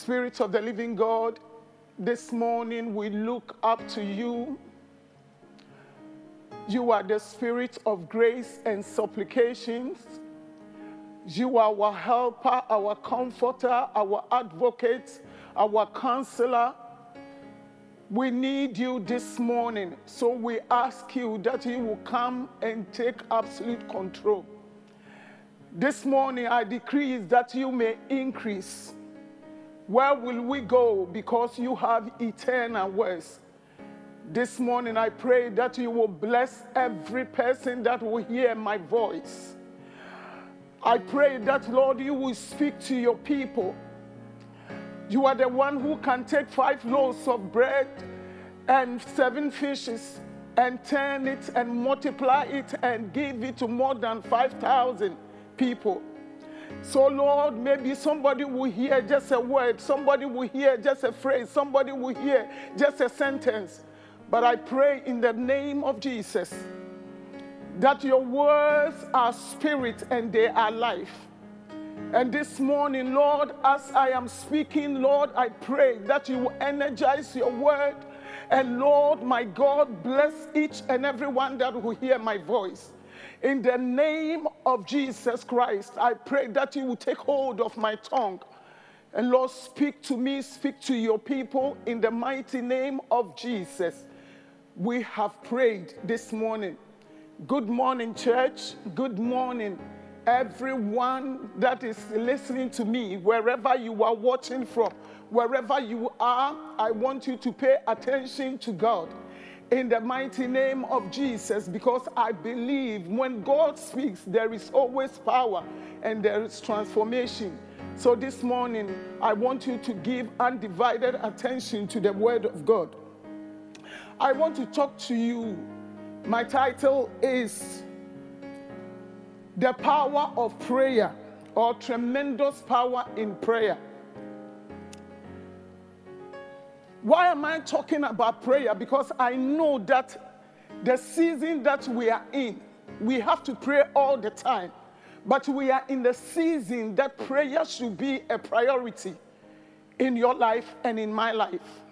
Spirit of the living God, this morning we look up to you. You are the Spirit of grace and supplications. You are our helper, our comforter, our advocate, our counselor. We need you this morning, so we ask you that you will come and take absolute control. This morning, I decree that you may increase. Where will we go? Because you have eternal words. This morning, I pray that you will bless every person that will hear my voice. I pray that, Lord, you will speak to your people. You are the one who can take five loaves of bread and seven fishes and turn it and multiply it and give it to more than 5,000 people. So, Lord, maybe somebody will hear just a word, somebody will hear just a phrase, somebody will hear just a sentence. But I pray in the name of Jesus that your words are spirit and they are life. And this morning, Lord, as I am speaking, Lord, I pray that you will energize your word. And Lord, my God, bless each and every one that will hear my voice. In the name of Jesus Christ, I pray that you will take hold of my tongue. And Lord, speak to me, speak to your people in the mighty name of Jesus. We have prayed this morning. Good morning, church. Good morning, everyone that is listening to me, wherever you are watching from, wherever you are, I want you to pay attention to God in the mighty name of Jesus because I believe when God speaks, there is always power and there is transformation. So this morning, I want you to give undivided attention to the Word of God. I want to talk to you. My title is The Power of Prayer or Tremendous Power in Prayer. Why am I talking about prayer? Because I know that the season that we are in, we have to pray all the time. But we are in the season that prayer should be a priority in your life and in my life.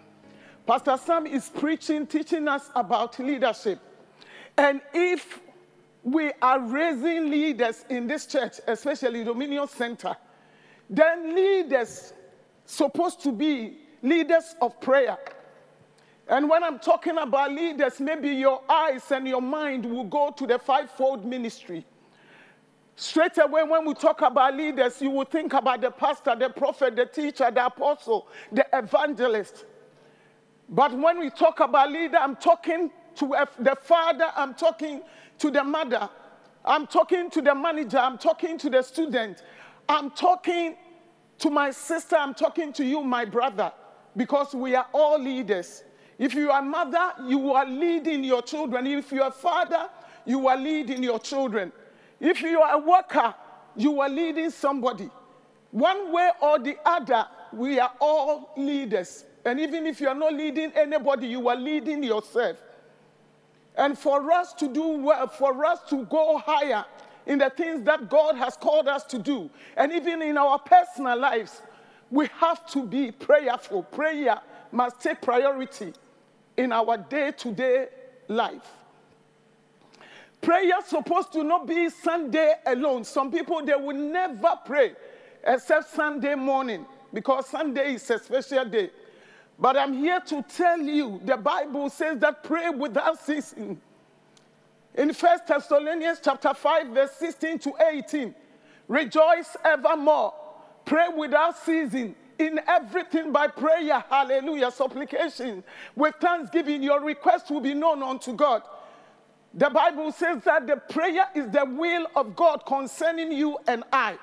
Pastor Sam is preaching, teaching us about leadership. And if we are raising leaders in this church, especially Dominion Center, then leaders supposed to be leaders of prayer. And when I'm talking about leaders, maybe your eyes and your mind will go to the fivefold ministry. Straight away, when we talk about leaders, you will think about the pastor, the prophet, the teacher, the apostle, the evangelist. But when we talk about leader, I'm talking to the father, I'm talking to the mother, I'm talking to the manager, I'm talking to the student, I'm talking to my sister, I'm talking to you, my brother because we are all leaders. If you are a mother, you are leading your children. If you are a father, you are leading your children. If you are a worker, you are leading somebody. One way or the other, we are all leaders. And even if you are not leading anybody, you are leading yourself. And for us to do well, for us to go higher in the things that God has called us to do, and even in our personal lives, we have to be prayerful. Prayer must take priority in our day to day life. Prayer supposed to not be Sunday alone. Some people they will never pray except Sunday morning because Sunday is a special day. But I'm here to tell you the Bible says that pray without ceasing. In 1 Thessalonians chapter 5 verse 16 to 18, rejoice evermore Pray without ceasing in everything by prayer, hallelujah, supplication, with thanksgiving. Your request will be known unto God. The Bible says that the prayer is the will of God concerning you and I.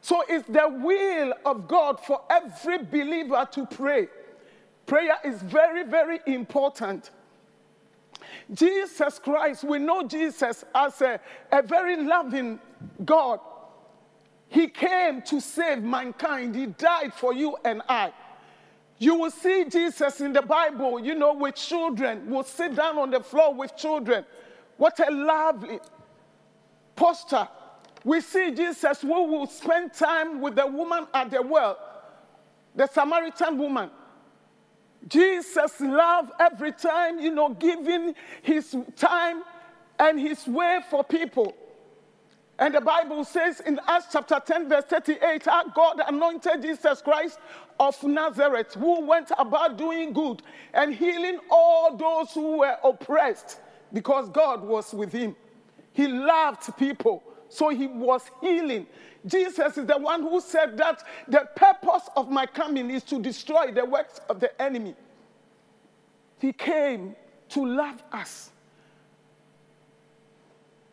So it's the will of God for every believer to pray. Prayer is very, very important. Jesus Christ, we know Jesus as a, a very loving God he came to save mankind. He died for you and I. You will see Jesus in the Bible, you know, with children, will sit down on the floor with children. What a lovely posture. We see Jesus who will spend time with the woman at the well. the Samaritan woman. Jesus loved every time, you know, giving his time and his way for people. And the Bible says in Acts chapter 10, verse 38, how God anointed Jesus Christ of Nazareth, who went about doing good and healing all those who were oppressed because God was with him. He loved people, so he was healing. Jesus is the one who said that the purpose of my coming is to destroy the works of the enemy. He came to love us.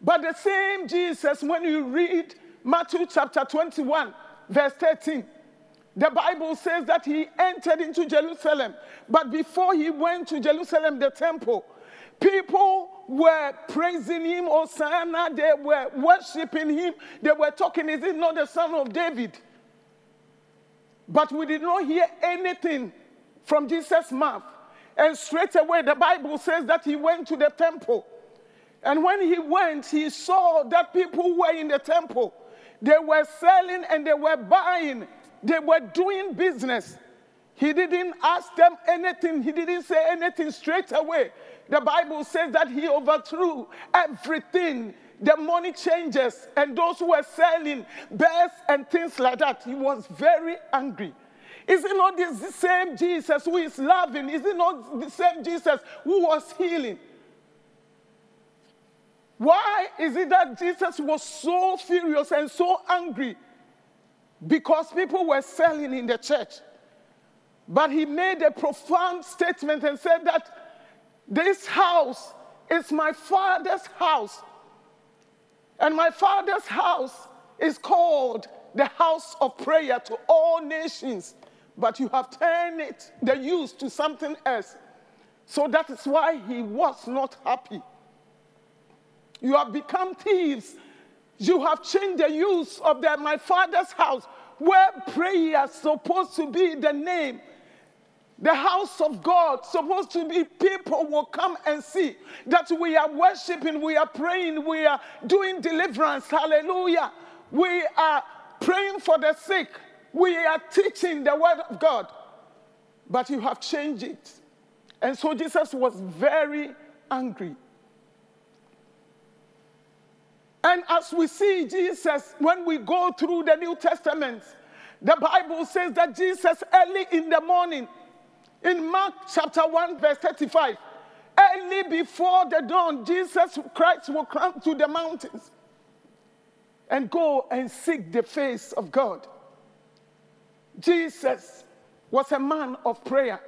But the same Jesus, when you read Matthew chapter 21, verse 13, the Bible says that he entered into Jerusalem. But before he went to Jerusalem, the temple, people were praising him, Hosanna, they were worshiping him, they were talking, Is it not the son of David? But we did not hear anything from Jesus' mouth. And straight away, the Bible says that he went to the temple. And when he went, he saw that people were in the temple. They were selling and they were buying, they were doing business. He didn't ask them anything, he didn't say anything straight away. The Bible says that he overthrew everything the money changers and those who were selling bears and things like that. He was very angry. Is it not the same Jesus who is loving? Is it not the same Jesus who was healing? Why is it that Jesus was so furious and so angry? Because people were selling in the church. But he made a profound statement and said that this house is my father's house. And my father's house is called the house of prayer to all nations. But you have turned it, the use, to something else. So that is why he was not happy. You have become thieves. You have changed the use of the, my father's house, where prayer is supposed to be the name. The house of God, supposed to be people will come and see that we are worshiping, we are praying, we are doing deliverance. Hallelujah. We are praying for the sick, we are teaching the word of God. But you have changed it. And so Jesus was very angry. And as we see Jesus, when we go through the New Testament, the Bible says that Jesus, early in the morning, in Mark chapter 1, verse 35, early before the dawn, Jesus Christ will come to the mountains and go and seek the face of God. Jesus was a man of prayer.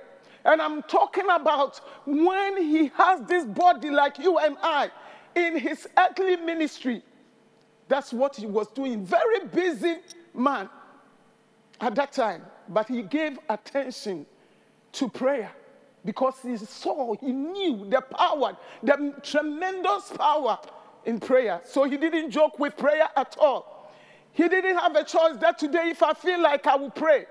And I'm talking about when he has this body like you and I in his earthly ministry. That's what he was doing. Very busy man at that time. But he gave attention to prayer because he saw, he knew the power, the tremendous power in prayer. So he didn't joke with prayer at all. He didn't have a choice that today, if I feel like I will pray.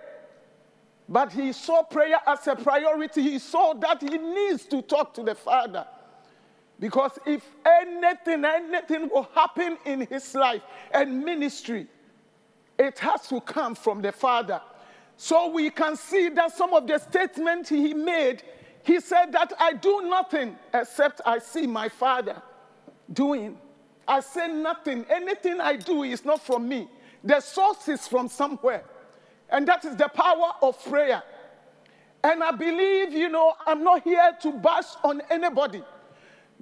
But he saw prayer as a priority. He saw that he needs to talk to the Father. Because if anything, anything will happen in his life and ministry, it has to come from the Father. So we can see that some of the statements he made, he said that I do nothing except I see my Father doing. I say nothing. Anything I do is not from me. The source is from somewhere. And that is the power of prayer. And I believe, you know, I'm not here to bash on anybody.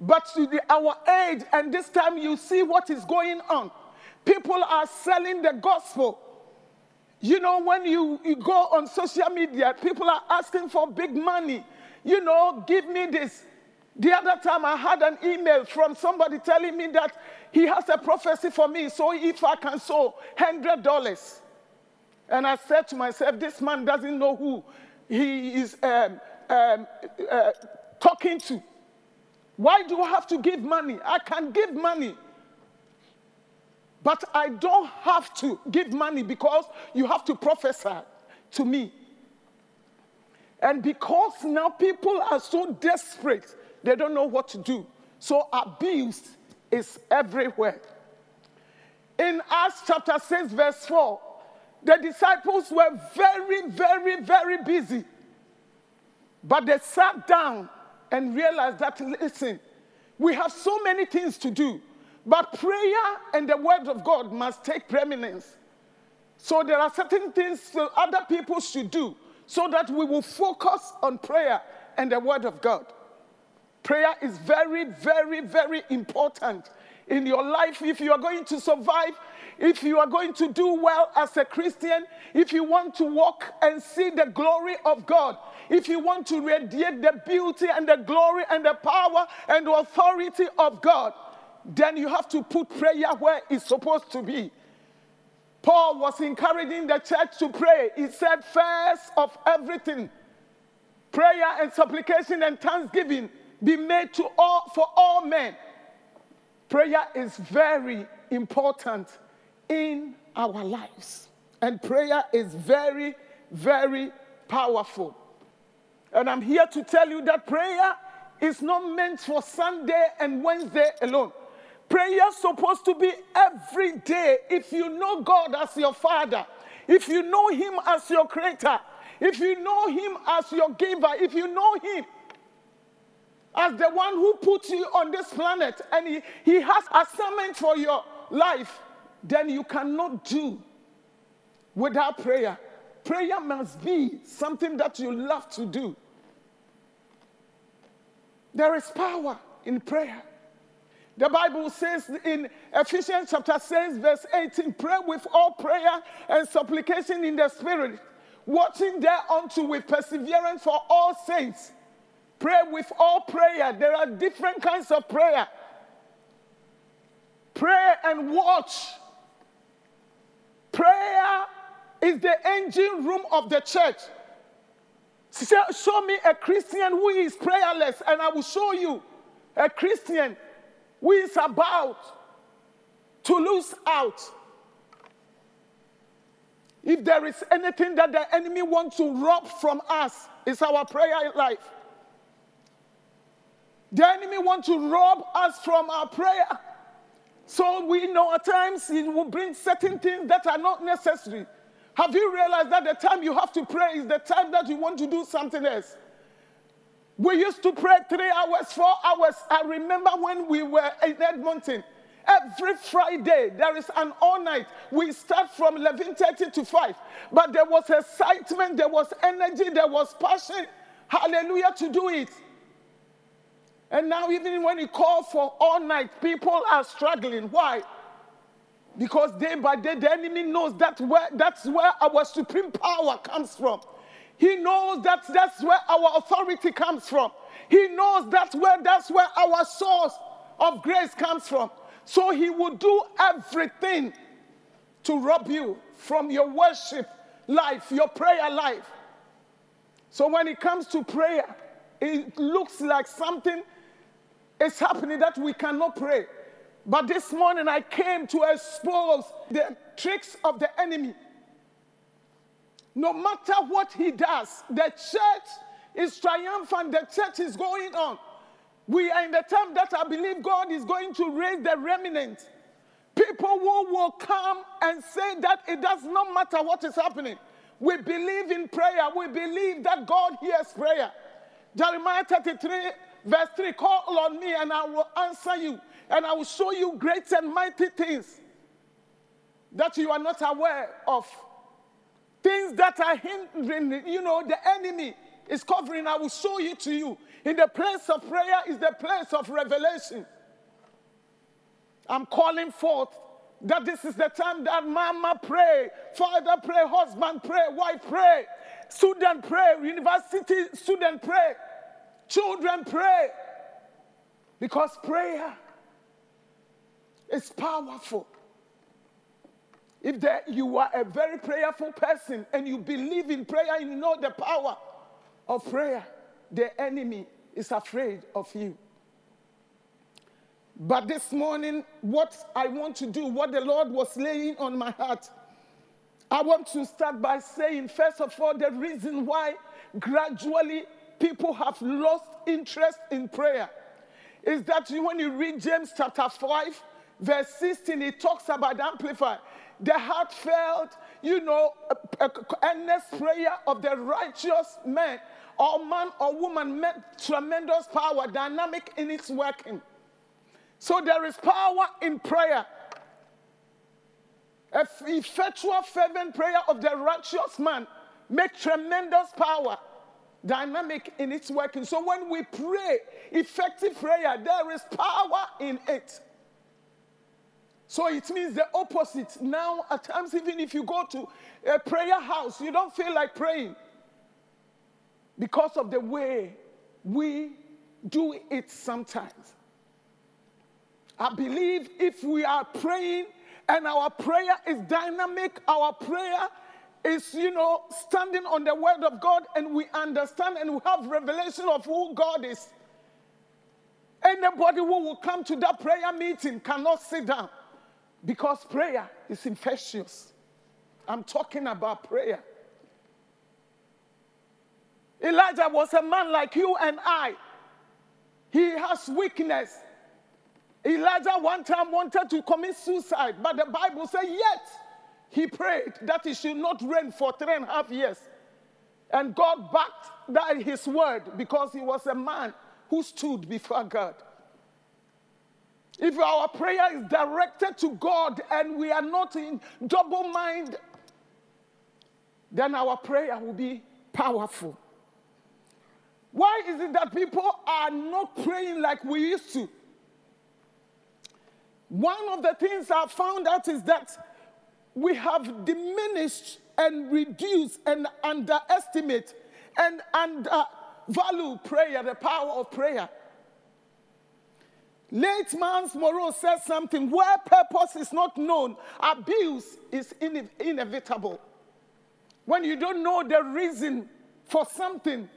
But to the, our age, and this time you see what is going on. People are selling the gospel. You know, when you, you go on social media, people are asking for big money. You know, give me this. The other time I had an email from somebody telling me that he has a prophecy for me, so if I can sow $100. And I said to myself, this man doesn't know who he is um, um, uh, talking to. Why do I have to give money? I can give money. But I don't have to give money because you have to prophesy to me. And because now people are so desperate, they don't know what to do. So abuse is everywhere. In Acts chapter 6, verse 4, The disciples were very, very, very busy. But they sat down and realize that, listen, we have so many things to do, but prayer and the word of God must take preeminence. So there are certain things other people should do so that we will focus on prayer and the word of God. Prayer is very, very, very important in your life if you are going to survive, if you are going to do well as a Christian, if you want to walk and see the glory of God, if you want to radiate the beauty and the glory and the power and the authority of God, then you have to put prayer where it's supposed to be. Paul was encouraging the church to pray. He said, First of everything, prayer and supplication and thanksgiving be made to all for all men. Prayer is very important in our lives. And prayer is very, very powerful. And I'm here to tell you that prayer is not meant for Sunday and Wednesday alone. Prayer is supposed to be every day. If you know God as your Father, if you know Him as your Creator, if you know Him as your giver, if you know Him as the one who put you on this planet and He, he has assignment for your life, then you cannot do without prayer. Prayer must be something that you love to do. There is power in prayer. The Bible says in Ephesians chapter 6, verse 18, pray with all prayer and supplication in the Spirit, watching thereunto with perseverance for all saints. Pray with all prayer. There are different kinds of prayer. Pray and watch. Prayer is the engine room of the church. Show me a Christian who is prayerless, and I will show you a Christian who is about to lose out. If there is anything that the enemy wants to rob from us, it's our prayer life. The enemy wants to rob us from our prayer. So we know at times it will bring certain things that are not necessary. Have you realized that the time you have to pray is the time that you want to do something else? We used to pray three hours, four hours. I remember when we were in Edmonton. Every Friday, there is an all night. We start from 11.30 to 5. But there was excitement, there was energy, there was passion. Hallelujah to do it. And now, even when you call for all night, people are struggling. Why? Because day by day, the enemy knows that where, that's where our supreme power comes from. He knows that that's where our authority comes from. He knows that's where that's where our source of grace comes from. So he will do everything to rob you from your worship life, your prayer life. So when it comes to prayer, it looks like something is happening that we cannot pray. But this morning I came to expose the tricks of the enemy. No matter what he does, the church is triumphant, the church is going on. We are in the time that I believe God is going to raise the remnant. People who will come and say that it does not matter what is happening. We believe in prayer. We believe that God hears prayer. Jeremiah 33, verse 3 Call on me and I will answer you and I will show you great and mighty things that you are not aware of. Things that are hindering, you know, the enemy is covering. I will show you to you. In the place of prayer is the place of revelation. I'm calling forth that this is the time that mama pray, father pray, husband pray, wife pray, student pray, university student pray, children pray. Because prayer it's powerful. If there, you are a very prayerful person and you believe in prayer, you know the power of prayer, the enemy is afraid of you. But this morning, what I want to do, what the Lord was laying on my heart, I want to start by saying, first of all, the reason why gradually people have lost interest in prayer is that when you read James chapter 5, verse 16, it talks about amplify. The heartfelt, you know, earnest prayer of the righteous man or man or woman met tremendous power, dynamic in its working. So there is power in prayer. Effectual, fervent prayer of the righteous man make tremendous power, dynamic in its working. So when we pray effective prayer, there is power in it. So it means the opposite. Now, at times, even if you go to a prayer house, you don't feel like praying because of the way we do it sometimes. I believe if we are praying and our prayer is dynamic, our prayer is, you know, standing on the word of God and we understand and we have revelation of who God is. Anybody who will come to that prayer meeting cannot sit down. Because prayer is infectious. I'm talking about prayer. Elijah was a man like you and I. He has weakness. Elijah one time wanted to commit suicide, but the Bible says, yet he prayed that it should not rain for three and a half years. And God backed that his word because he was a man who stood before God. If our prayer is directed to God and we are not in double mind, then our prayer will be powerful. Why is it that people are not praying like we used to? One of the things I found out is that we have diminished and reduced and underestimate and undervalue prayer, the power of prayer. Late Myles Munroe says something where purpose is not known, abuse is ine- inevitable. When you don't know the reason for something,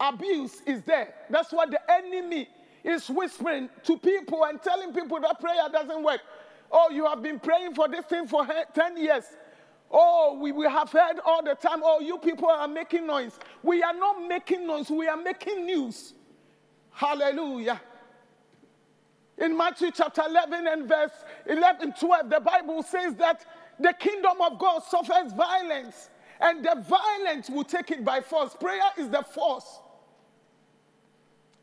abuse is there. That's what the enemy is whispering to people and telling people that prayer doesn't work. Oh, you have been praying for this thing for 10 years. Oh, we, we have heard all the time, oh, you people are making noise. We are not making noise, we are making news. Hallelujah. In Matthew chapter 11 and verse 11, 12, the Bible says that the kingdom of God suffers violence, and the violence will take it by force. Prayer is the force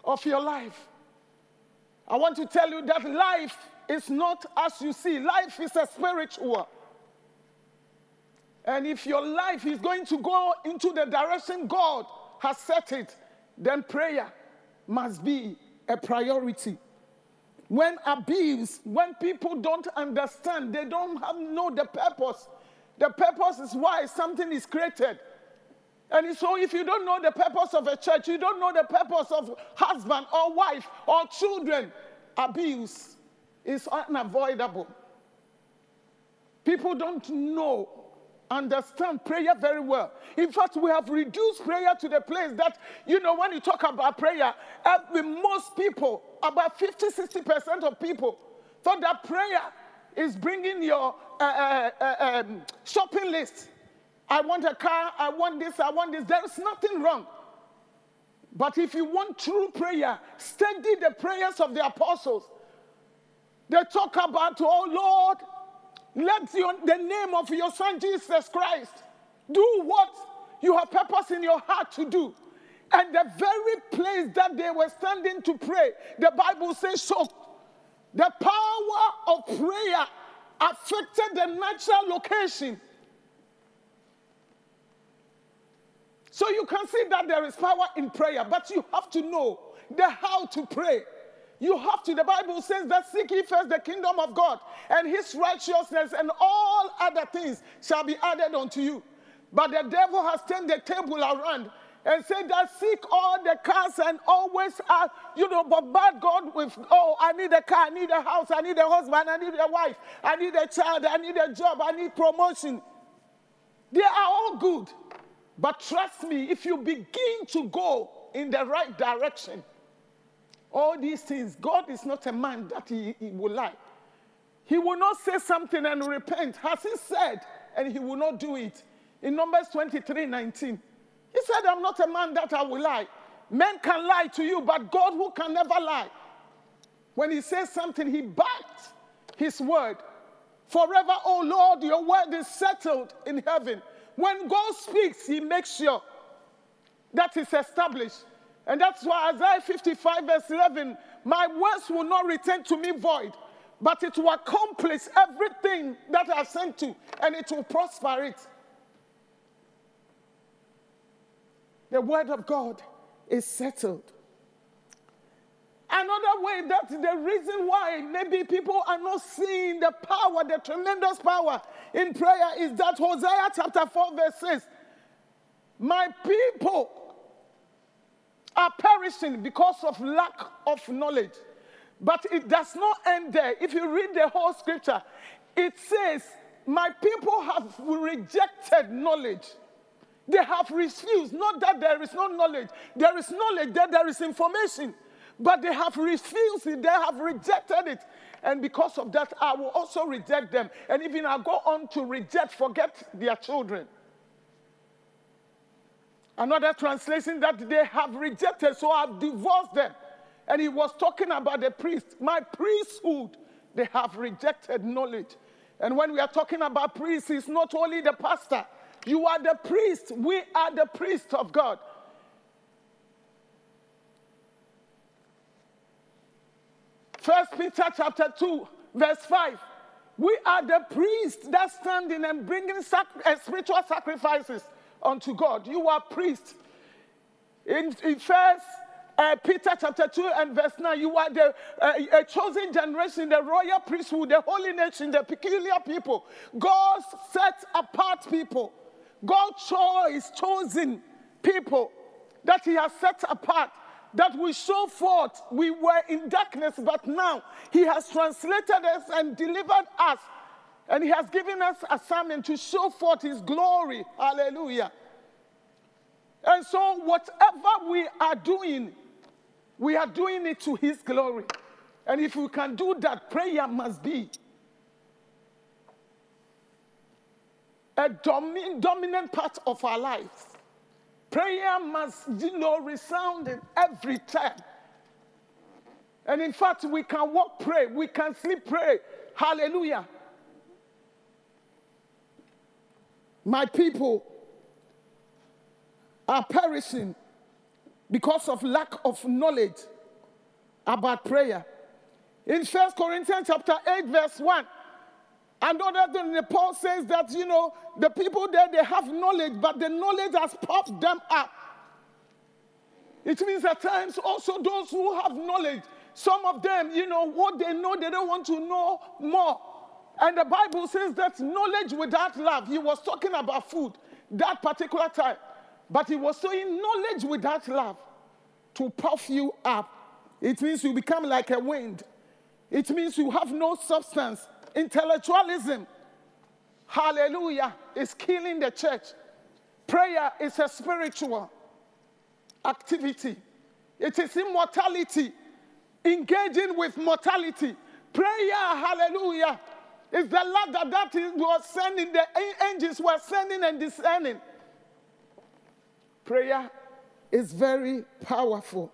of your life. I want to tell you that life is not as you see, life is a spiritual. And if your life is going to go into the direction God has set it, then prayer must be a priority when abuse, when people don't understand, they don't have, know the purpose. The purpose is why something is created. And so, if you don't know the purpose of a church, you don't know the purpose of husband or wife or children, abuse is unavoidable. People don't know understand prayer very well. In fact, we have reduced prayer to the place that, you know, when you talk about prayer, uh, most people, about 50, 60% of people, thought that prayer is bringing your uh, uh, uh, um, shopping list. I want a car, I want this, I want this. There is nothing wrong. But if you want true prayer, study the prayers of the apostles. They talk about, oh Lord, let your, the name of your son Jesus Christ do what you have purpose in your heart to do. And the very place that they were standing to pray, the Bible says so. The power of prayer affected the natural location. So you can see that there is power in prayer, but you have to know the how to pray. You have to, the Bible says that seek ye first the kingdom of God and his righteousness, and all other things shall be added unto you. But the devil has turned the table around and said that seek all the cars and always, uh, you know, bombard God with, oh, I need a car, I need a house, I need a husband, I need a wife, I need a child, I need a job, I need promotion. They are all good. But trust me, if you begin to go in the right direction, all these things, God is not a man that he, he will lie. He will not say something and repent. Has he said, and he will not do it? In Numbers 23 19, he said, I'm not a man that I will lie. Men can lie to you, but God who can never lie. When he says something, he backs his word. Forever, oh Lord, your word is settled in heaven. When God speaks, he makes sure that is established. And that's why Isaiah 55, verse 11, my words will not return to me void, but it will accomplish everything that I sent to, and it will prosper it. The word of God is settled. Another way that the reason why maybe people are not seeing the power, the tremendous power in prayer is that Hosea chapter 4, verse 6 My people are perishing because of lack of knowledge. But it does not end there. If you read the whole scripture, it says, My people have rejected knowledge. They have refused. Not that there is no knowledge, there is knowledge, that there is information. But they have refused it, they have rejected it. And because of that, I will also reject them. And even I go on to reject, forget their children. Another translation that they have rejected, so I've divorced them. And he was talking about the priest. My priesthood, they have rejected knowledge. And when we are talking about priests, it's not only the pastor. You are the priest. We are the priest of God. First Peter chapter 2, verse 5. We are the priests that standing and bringing sac- uh, spiritual sacrifices unto God. You are priests. In, in First uh, Peter chapter 2 and verse 9, you are the uh, a chosen generation, the royal priesthood, the holy nation, the peculiar people. God set apart people. God chose chosen people that He has set apart that we show forth. We were in darkness, but now He has translated us and delivered us. And He has given us a assignment to show forth His glory. Hallelujah. And so, whatever we are doing, we are doing it to His glory. And if we can do that, prayer must be a domi- dominant part of our lives. Prayer must, you know, resound every time. And in fact, we can walk, pray, we can sleep, pray. Hallelujah. My people are perishing because of lack of knowledge about prayer. In First Corinthians chapter 8, verse 1, Another thing, Paul says that, you know, the people there, they have knowledge, but the knowledge has puffed them up. It means at times also those who have knowledge, some of them, you know, what they know, they don't want to know more. And the Bible says that knowledge without love, he was talking about food that particular time, but he was saying knowledge without love to puff you up. It means you become like a wind. It means you have no substance Intellectualism, hallelujah, is killing the church. Prayer is a spiritual activity, it is immortality, engaging with mortality. Prayer, hallelujah, is the ladder that was sending, the angels were sending and descending. Prayer is very powerful.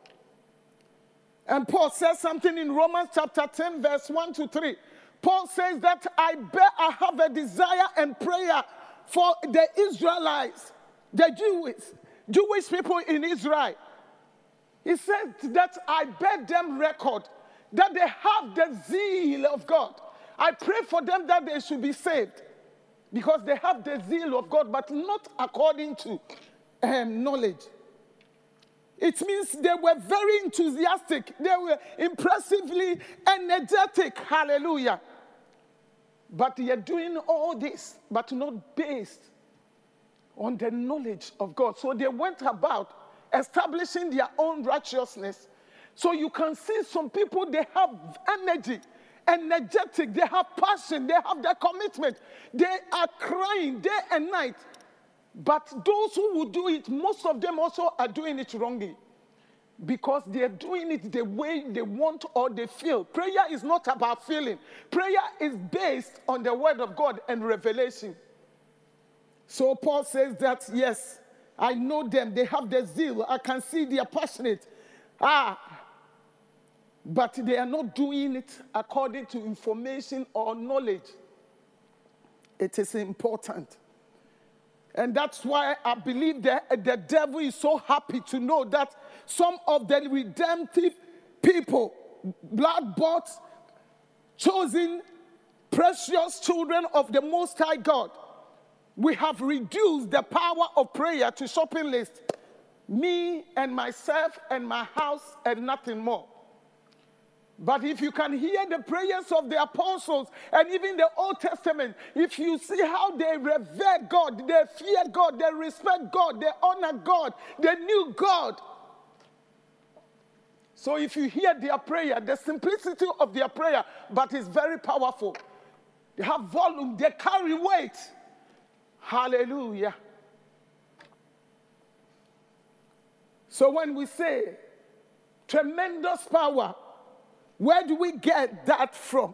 And Paul says something in Romans chapter 10, verse 1 to 3. Paul says that I bear, I have a desire and prayer for the Israelites, the Jewish, Jewish people in Israel. He says that I bear them record that they have the zeal of God. I pray for them that they should be saved because they have the zeal of God, but not according to um, knowledge. It means they were very enthusiastic, they were impressively energetic. Hallelujah. But they are doing all this, but not based on the knowledge of God. So they went about establishing their own righteousness. So you can see some people, they have energy, energetic, they have passion, they have their commitment. They are crying day and night. But those who will do it, most of them also are doing it wrongly because they're doing it the way they want or they feel. Prayer is not about feeling, prayer is based on the word of God and revelation. So Paul says that, yes, I know them, they have the zeal, I can see they are passionate. Ah, but they are not doing it according to information or knowledge. It is important. And that's why I believe that the devil is so happy to know that some of the redemptive people, blood bought, chosen, precious children of the Most High God, we have reduced the power of prayer to shopping list. Me and myself and my house and nothing more. But if you can hear the prayers of the apostles and even the Old Testament, if you see how they revere God, they fear God, they respect God, they honor God, they knew God. So if you hear their prayer, the simplicity of their prayer, but it's very powerful. They have volume, they carry weight. Hallelujah. So when we say tremendous power, where do we get that from?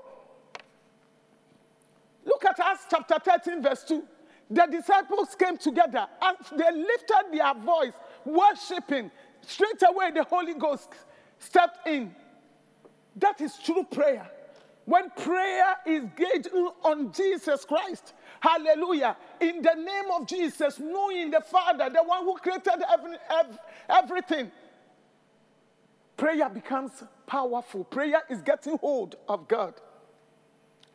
Look at Acts chapter 13, verse 2. The disciples came together and they lifted their voice, worshiping. Straight away, the Holy Ghost stepped in. That is true prayer. When prayer is gauged on Jesus Christ, hallelujah, in the name of Jesus, knowing the Father, the one who created everything, prayer becomes powerful. Prayer is getting hold of God.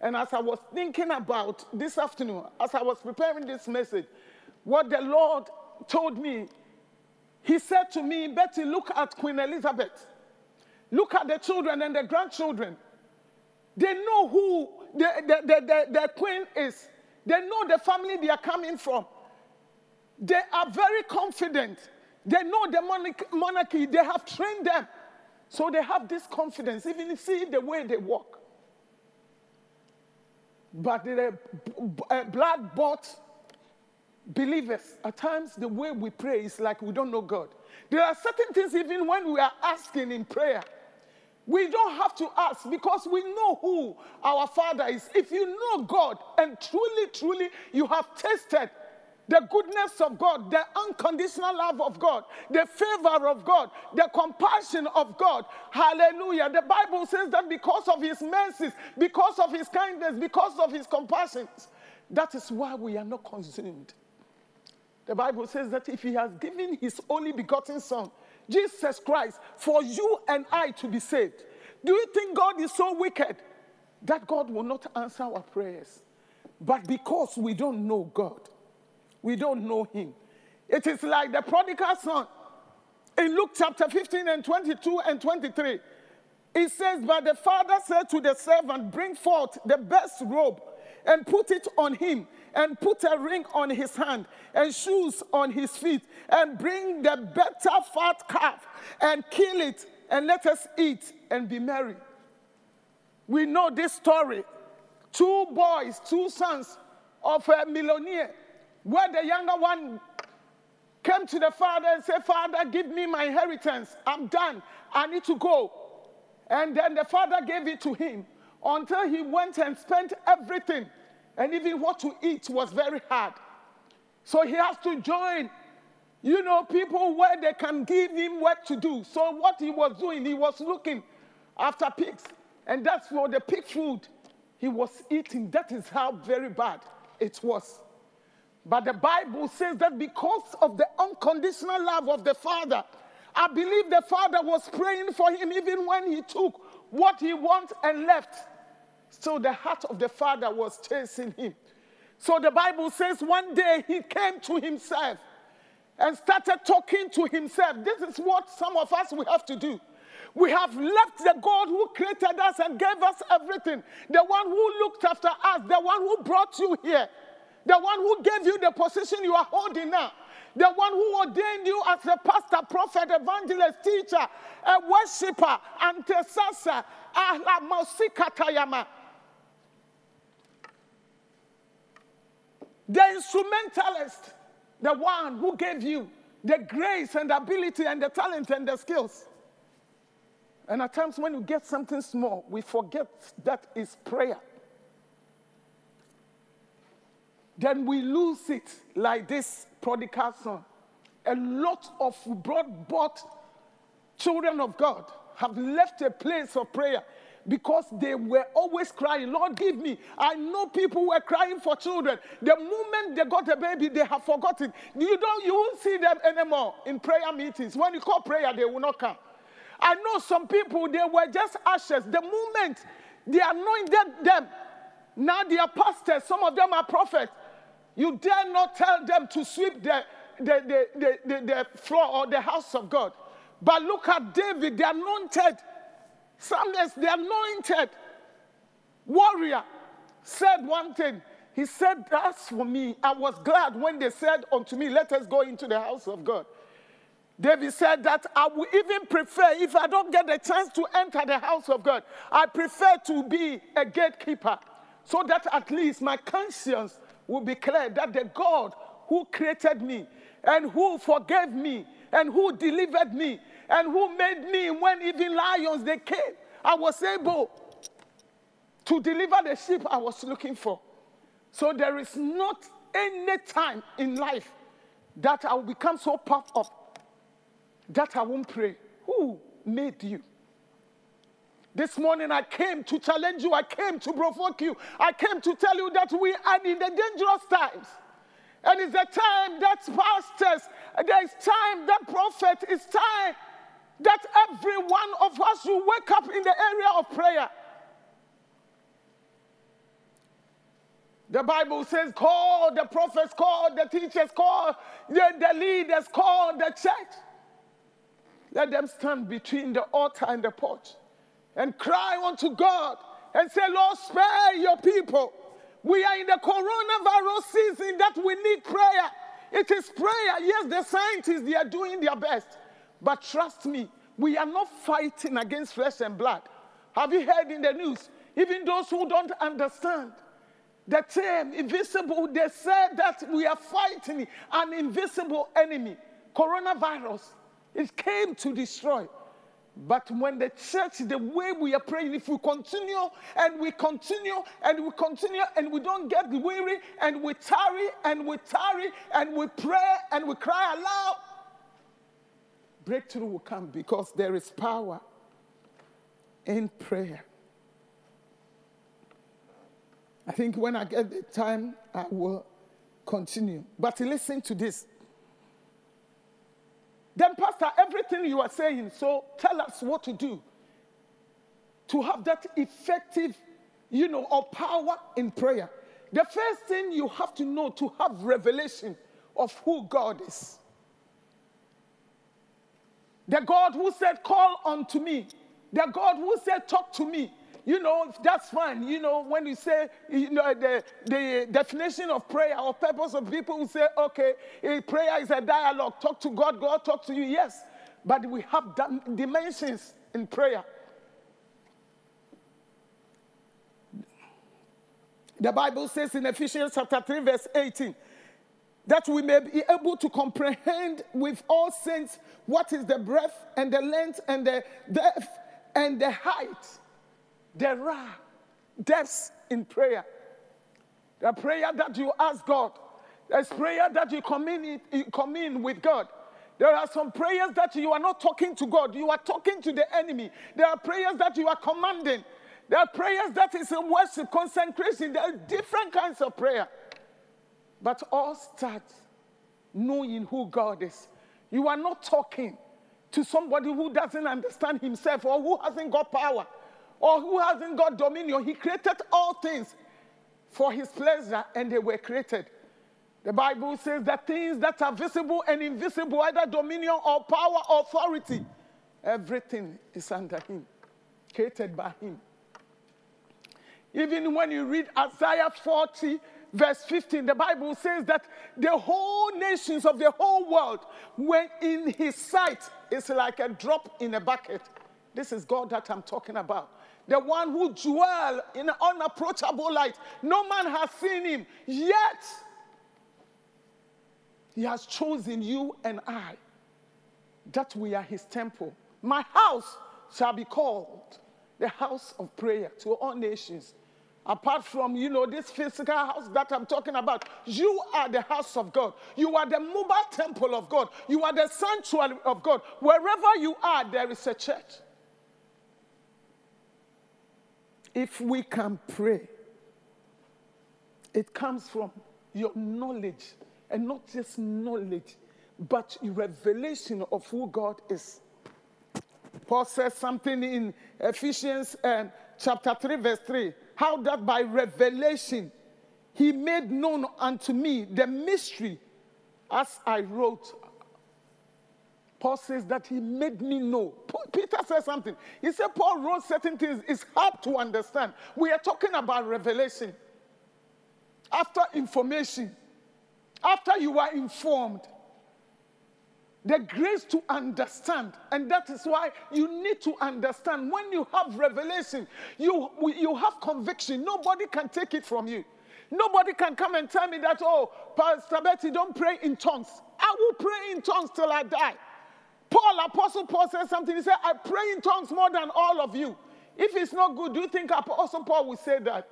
And as I was thinking about this afternoon, as I was preparing this message, what the Lord told me, He said to me, Betty, look at Queen Elizabeth. Look at the children and the grandchildren. They know who the, the, the, the, queen is, they know the family they are coming from. They are very confident. They know the monarchy, they have trained them. So they have this confidence, even see the way they walk. But the uh, blood bought believers, at times the way we pray is like we don't know God. There are certain things, even when we are asking in prayer, we don't have to ask because we know who our Father is. If you know God and truly, truly you have tasted the goodness of God, the unconditional love of God, the favor of God, the compassion of God. Hallelujah. The Bible says that because of his mercies, because of his kindness, because of his compassions, that is why we are not consumed. The Bible says that if he has given his only begotten Son, Jesus Christ, for you and I to be saved, do you think God is so wicked that God will not answer our prayers? But because we don't know God, we don't know him. It is like the prodigal son. In Luke chapter 15 and 22 and 23, it says, But the father said to the servant, Bring forth the best robe and put it on him, and put a ring on his hand and shoes on his feet, and bring the better fat calf and kill it, and let us eat and be merry. We know this story. Two boys, two sons of a millionaire where the younger one came to the father and said, Father, give me my inheritance. I'm done. I need to go. And then the father gave it to him until he went and spent everything. And even what to eat was very hard. So he has to join, you know, people where they can give him what to do. So what he was doing, he was looking after pigs. And that's for the pig food he was eating. That is how very bad it was. But the Bible says that because of the unconditional love of the Father, I believe the Father was praying for him even when he took what he wanted and left. So the heart of the Father was chasing him. So the Bible says one day he came to himself and started talking to himself. This is what some of us we have to do. We have left the God who created us and gave us everything, the one who looked after us, the one who brought you here the one who gave you the position you are holding now, the one who ordained you as a pastor, prophet, evangelist, teacher, a worshiper, intercessor, the instrumentalist, the one who gave you the grace and the ability and the talent and the skills. And at times when we get something small, we forget that is prayer then we lose it like this prodigal son. A lot of broad bought children of God have left a place of prayer because they were always crying, Lord, give me. I know people were crying for children. The moment they got a baby, they have forgotten. You don't, you won't see them anymore in prayer meetings. When you call prayer, they will not come. I know some people, they were just ashes. The moment they anointed them, now they are pastors, some of them are prophets. You dare not tell them to sweep the, the, the, the, the, floor or the house of God. But look at David, the anointed Psalmist, the anointed warrior, said one thing. He said, As for me, I was glad when they said unto me, Let us go into the house of God. David said that I would even prefer, if I don't get the chance to enter the house of God, I prefer to be a gatekeeper so that at least my conscience will be clear that the God who created me and who forgave me and who delivered me and who made me when even lions they came. I was able to deliver the sheep I was looking for. So there is not any time in life that I will become so puffed up that I won't pray. Who made you? This morning I came to challenge you, I came to provoke you, I came to tell you that we are in the dangerous times. And it's a time that pastors, there is time that prophet, it's time that every one of us should wake up in the area of prayer. The Bible says, call the prophets, call the teachers, call the, the leaders, call the church. Let them stand between the altar and the porch and cry unto God and say, Lord, spare your people. We are in the coronavirus season that we need prayer. It is prayer. Yes, the scientists, they are doing their best. But trust me, we are not fighting against flesh and blood. Have you heard in the news? Even those who don't understand the term invisible, they said that we are fighting an invisible enemy, coronavirus. It came to destroy. But when the church, the way we are praying, if we continue and we continue and we continue and we don't get weary and we tarry and we tarry and we pray and we cry aloud, breakthrough will come because there is power in prayer. I think when I get the time, I will continue. But listen to this. Then, Pastor, everything you are saying, so tell us what to do to have that effective, you know, or power in prayer. The first thing you have to know to have revelation of who God is. The God who said, Call unto me. The God who said, Talk to me. You know, that's fine. You know, when you say, you know, the, the definition of prayer or purpose of people who say, okay, prayer is a dialogue. Talk to God, God talk to you. Yes. But we have dimensions in prayer. The Bible says in Ephesians chapter 3, verse 18, that we may be able to comprehend with all saints what is the breadth and the length and the depth and the height. There are depths in prayer. The prayer that you ask God, there's prayer that you you commune with God. There are some prayers that you are not talking to God, you are talking to the enemy. There are prayers that you are commanding. There are prayers that is in worship, consecration. There are different kinds of prayer. But all starts knowing who God is. You are not talking to somebody who doesn't understand himself or who hasn't got power or who hasn't got dominion. He created all things for his pleasure and they were created. The Bible says that things that are visible and invisible, either dominion or power or authority, everything is under him, created by him. Even when you read Isaiah 40, verse 15, the Bible says that the whole nations of the whole world, when in his sight, is like a drop in a bucket. This is God that I'm talking about. The one who dwell in unapproachable light. No man has seen him, yet he has chosen you and I that we are his temple. My house shall be called the house of prayer to all nations apart from, you know, this physical house that I'm talking about, you are the house of God. You are the mobile temple of God. You are the sanctuary of God. Wherever you are, there is a church. If we can pray, it comes from your knowledge, and not just knowledge, but revelation of who God is. Paul says something in Ephesians um, chapter 3, verse 3 how that by revelation he made known unto me the mystery as I wrote. Paul says that he made me know. Peter says something. He said Paul wrote certain things. It's hard to understand. We are talking about revelation. After information, after you are informed, the grace to understand. And that is why you need to understand. When you have revelation, you, you have conviction. Nobody can take it from you. Nobody can come and tell me that, oh, Pastor Betty, don't pray in tongues. I will pray in tongues till I die. Paul, Apostle Paul said something. He said, I pray in tongues more than all of you. If it's not good, do you think Apostle Paul will say that?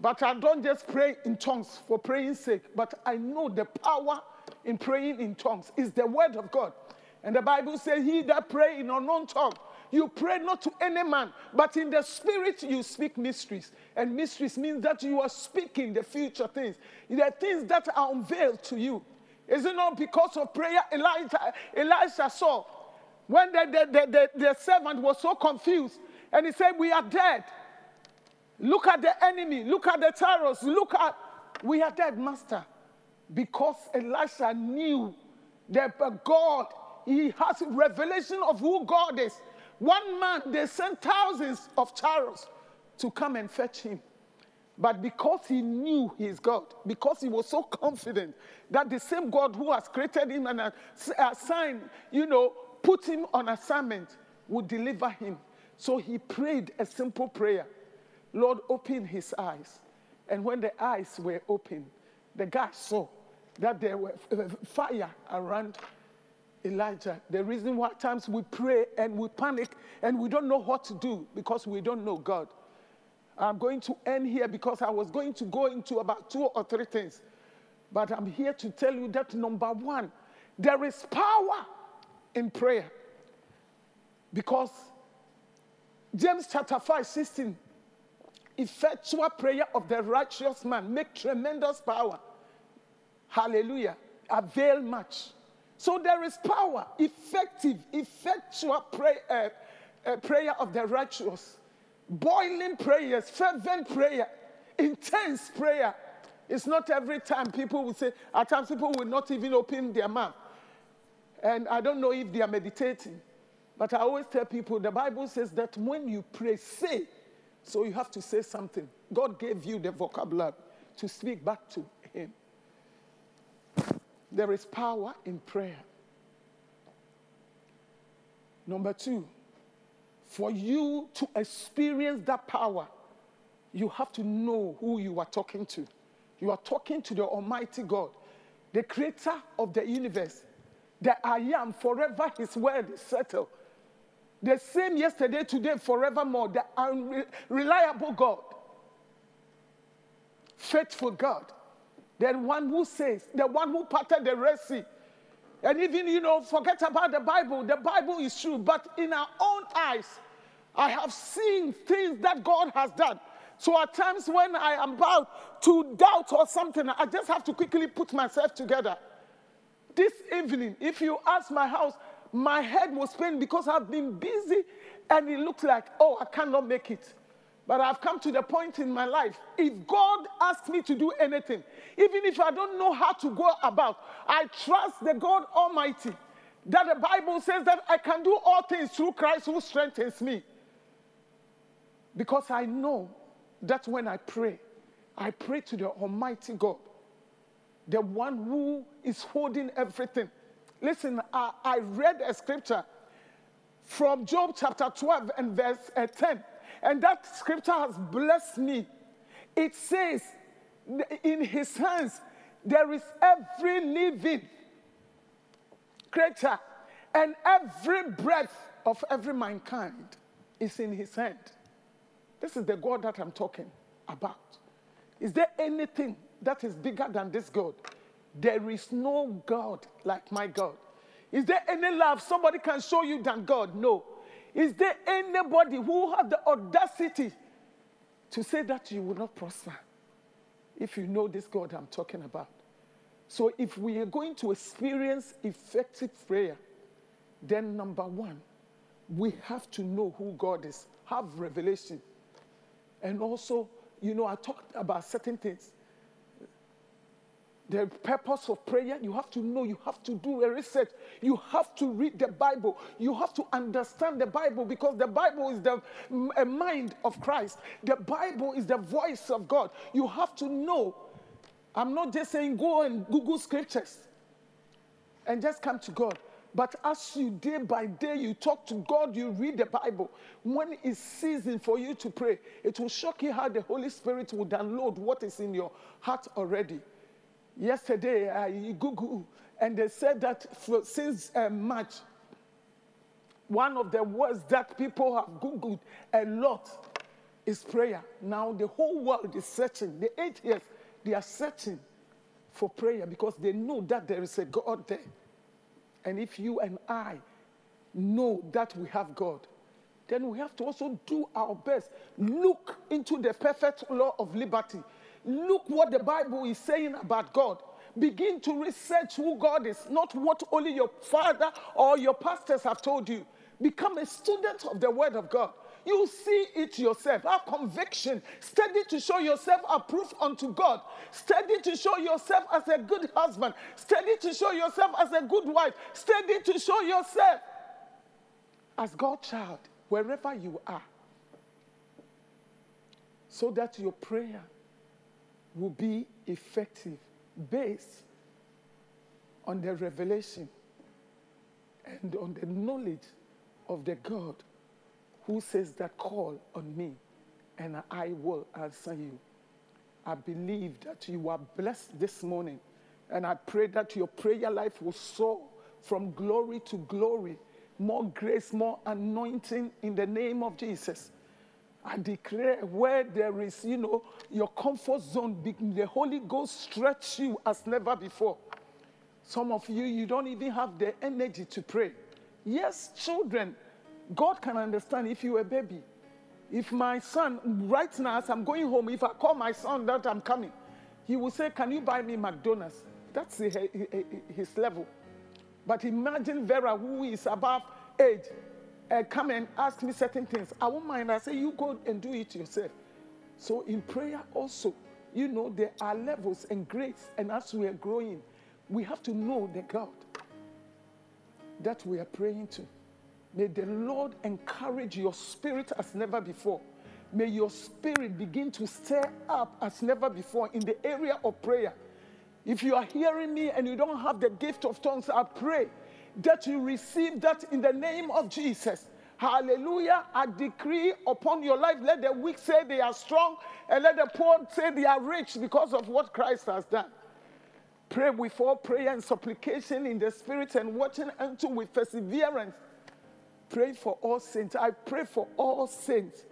But I don't just pray in tongues for praying's sake, but I know the power in praying in tongues is the word of God. And the Bible says, He that pray in unknown tongue, you pray not to any man, but in the spirit you speak mysteries. And mysteries means that you are speaking the future things, the things that are unveiled to you. Is it not because of prayer Elijah, Elisha saw when the, the, the, the, servant was so confused and he said, We are dead. Look at the enemy, look at the terrors, look at, we are dead, master because Elisha knew that uh, God, he has revelation of who God is. One man, they sent thousands of chariots to come and fetch him. But because he knew he is God, because he was so confident that the same God who has created him and assigned, you know, put him on assignment, would deliver him. So he prayed a simple prayer Lord, open his eyes. And when the eyes were open, the guy saw that there were uh, fire around Elijah. The reason why times we pray and we panic and we don't know what to do because we don't know God. I'm going to end here because I was going to go into about two or three things. But I'm here to tell you that number one, there is power in prayer. Because James chapter 5, 16, effectual prayer of the righteous man make tremendous power. Hallelujah. Avail much. So there is power, effective, effectual pray, uh, uh, prayer of the righteous, boiling prayers, fervent prayer, intense prayer. It's not every time people will say, at times people will not even open their mouth. And I don't know if they are meditating, but I always tell people the Bible says that when you pray, say. So you have to say something. God gave you the vocabulary to speak back to Him. There is power in prayer. Number two, for you to experience that power, you have to know who you are talking to. You are talking to the Almighty God, the creator of the universe. The I am forever, his word is settled. The same yesterday, today, forevermore, the unreliable God, faithful God. The one who says, the one who parted the Red Sea. And even, you know, forget about the Bible. The Bible is true. But in our own eyes, I have seen things that God has done. So at times when I am about to doubt or something, I just have to quickly put myself together. This evening, if you ask my house, my head was pain because I've been busy and it looks like, oh, I cannot make it. But I've come to the point in my life. If God asks me to do anything, even if I don't know how to go about, I trust the God Almighty that the Bible says that I can do all things through Christ who strengthens me. Because I know that when I pray, I pray to the Almighty God, the one who is holding everything. Listen, I, I read a scripture from Job chapter 12 and verse uh, 10. And that scripture has blessed me. It says, in his hands, there is every living creature, and every breath of every mankind is in his hand. This is the God that I'm talking about. Is there anything that is bigger than this God? There is no God like my God. Is there any love somebody can show you than God? No. Is there anybody who has the audacity to say that you will not prosper if you know this God I'm talking about. So, if we are going to experience effective prayer, then number one, we have to know who God is, have revelation. And also, you know, I talked about certain things. The purpose of prayer, you have to know, you have to do a research, you have to read the Bible, you have to understand the Bible because the Bible is the mind of Christ, the Bible is the voice of God. You have to know. I'm not just saying go and Google scriptures and just come to God. But as you day by day you talk to God, you read the Bible. When it's season for you to pray, it will shock you how the Holy Spirit will download what is in your heart already. Yesterday, I Googled, and they said that for, since uh, March, one of the words that people have Googled a lot is prayer. Now, the whole world is searching. The years, they are searching for prayer because they know that there is a God there. And if you and I know that we have God, then we have to also do our best. Look into the perfect law of liberty Look what the Bible is saying about God. Begin to research who God is, not what only your father or your pastors have told you. Become a student of the Word of God. You see it yourself. Have conviction. Study to show yourself approved unto God. Study to show yourself as a good husband. Study to show yourself as a good wife. Study to show yourself as God's child, wherever you are. So that your prayer will be effective based on the revelation and on the knowledge of the God who says that call on me and I will answer you. I believe that you are blessed this morning and I pray that your prayer life will soar from glory to glory, more grace, more anointing in the name of Jesus. I declare where there is, you know, your comfort zone, the Holy Ghost stretch you as never before. Some of you, you don't even have the energy to pray. Yes, children, God can understand if you're a baby. If my son, right now, as I'm going home, if I call my son that I'm coming, he will say, Can you buy me McDonald's? That's his level. But imagine Vera, who is above age, uh, come and ask me certain things, I won't mind. I say, you go and do it yourself. So in prayer also, you know, there are levels and grades. And as we are growing, we have to know the God that we are praying to. May the Lord encourage your spirit as never before. May your spirit begin to stir up as never before in the area of prayer. If you are hearing me and you don't have the gift of tongues, I pray that you receive that in the name of Jesus. Hallelujah. I decree upon your life, let the weak say they are strong, and let the poor say they are rich because of what Christ has done. Pray with all prayer and supplication in the spirit and watching unto with perseverance. Pray for all saints. I pray for all saints.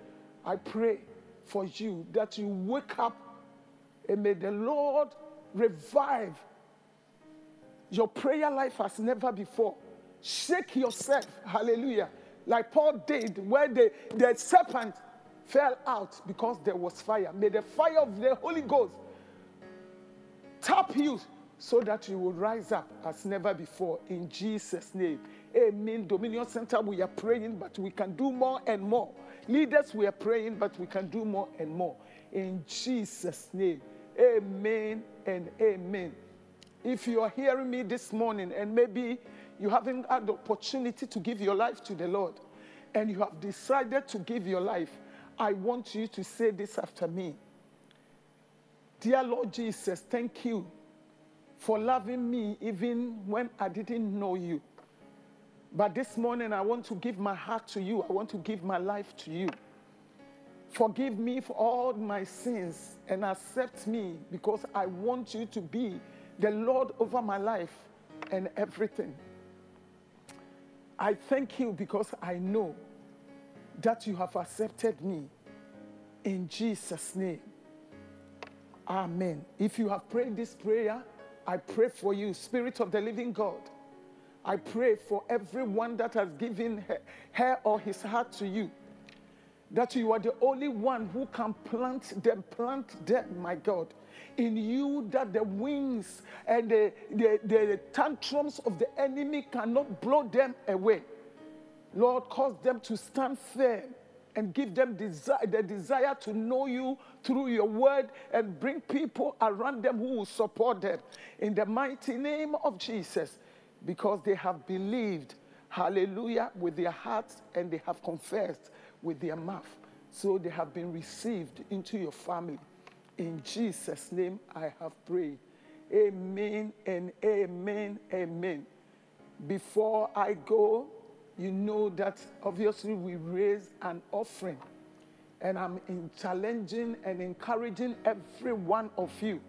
I pray for you that you wake up and may the Lord revive your prayer life as never before. Shake yourself. Hallelujah. Like Paul did, where the, the serpent fell out because there was fire. May the fire of the Holy Ghost tap you so that you will rise up as never before in Jesus' name. Amen. Dominion Center, we are praying, but we can do more and more. Leaders, we are praying, but we can do more and more. In Jesus' name. Amen and amen. If you are hearing me this morning and maybe you haven't had the opportunity to give your life to the Lord and you have decided to give your life, I want you to say this after me. Dear Lord Jesus, thank you for loving me even when I didn't know you. But this morning, I want to give my heart to you. I want to give my life to you. Forgive me for all my sins and accept me because I want you to be the Lord over my life and everything. I thank you because I know that you have accepted me in Jesus' name. Amen. If you have prayed this prayer, I pray for you, Spirit of the living God. I pray for everyone that has given her, her or his heart to you. That you are the only one who can plant them, plant them, my God. In you, that the wings and the, the, the tantrums of the enemy cannot blow them away. Lord, cause them to stand firm and give them desi- the desire to know you through your word and bring people around them who will support them. In the mighty name of Jesus, because they have believed, hallelujah, with their hearts and they have confessed with their mouth. So they have been received into your family. In Jesus' name I have prayed. Amen and amen, amen. Before I go, you know that obviously we raise an offering. And I'm in challenging and encouraging every one of you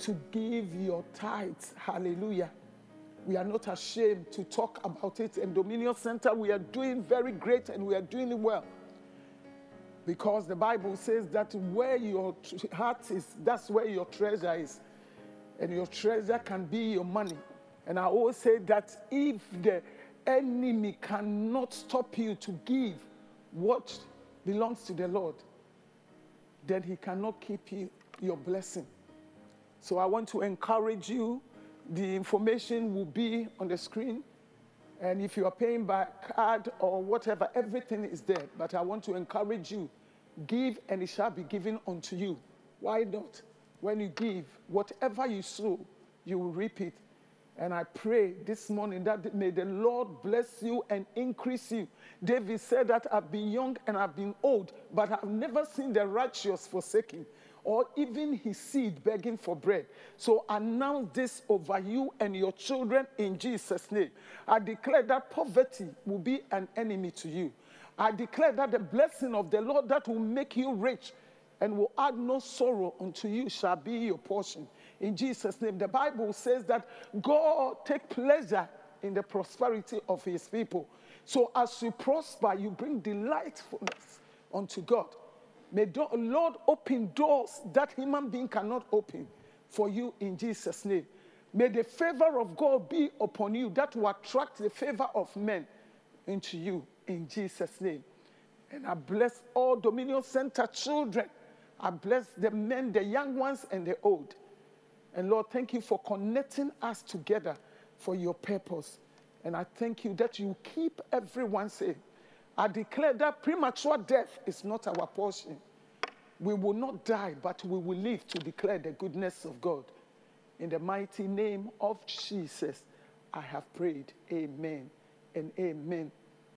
to give your tithes. Hallelujah. We are not ashamed to talk about it. In Dominion Center, we are doing very great and we are doing it well. Because the Bible says that where your heart is, that's where your treasure is. And your treasure can be your money. And I always say that if the enemy cannot stop you to give what belongs to the Lord, then he cannot keep you your blessing. So I want to encourage you. The information will be on the screen. And if you are paying by card or whatever, everything is there. But I want to encourage you give and it shall be given unto you. Why not? When you give, whatever you sow, you will reap it. And I pray this morning that may the Lord bless you and increase you. David said that I've been young and I've been old, but I've never seen the righteous forsaken or even his seed begging for bread. So announce this over you and your children in Jesus' name. I declare that poverty will be an enemy to you. I declare that the blessing of the Lord that will make you rich and will add no sorrow unto you shall be your portion. In Jesus' name, the Bible says that God take pleasure in the prosperity of his people. So as you prosper, you bring delightfulness unto God. May the Lord open doors that human being cannot open for you in Jesus' name. May the favor of God be upon you that will attract the favor of men into you in Jesus' name. And I bless all Dominion Center children. I bless the men, the young ones, and the old. And Lord, thank you for connecting us together for your purpose. And I thank you that you keep everyone safe. I declare that premature death is not our portion. We will not die, but we will live to declare the goodness of God. In the mighty name of Jesus, I have prayed. Amen and amen.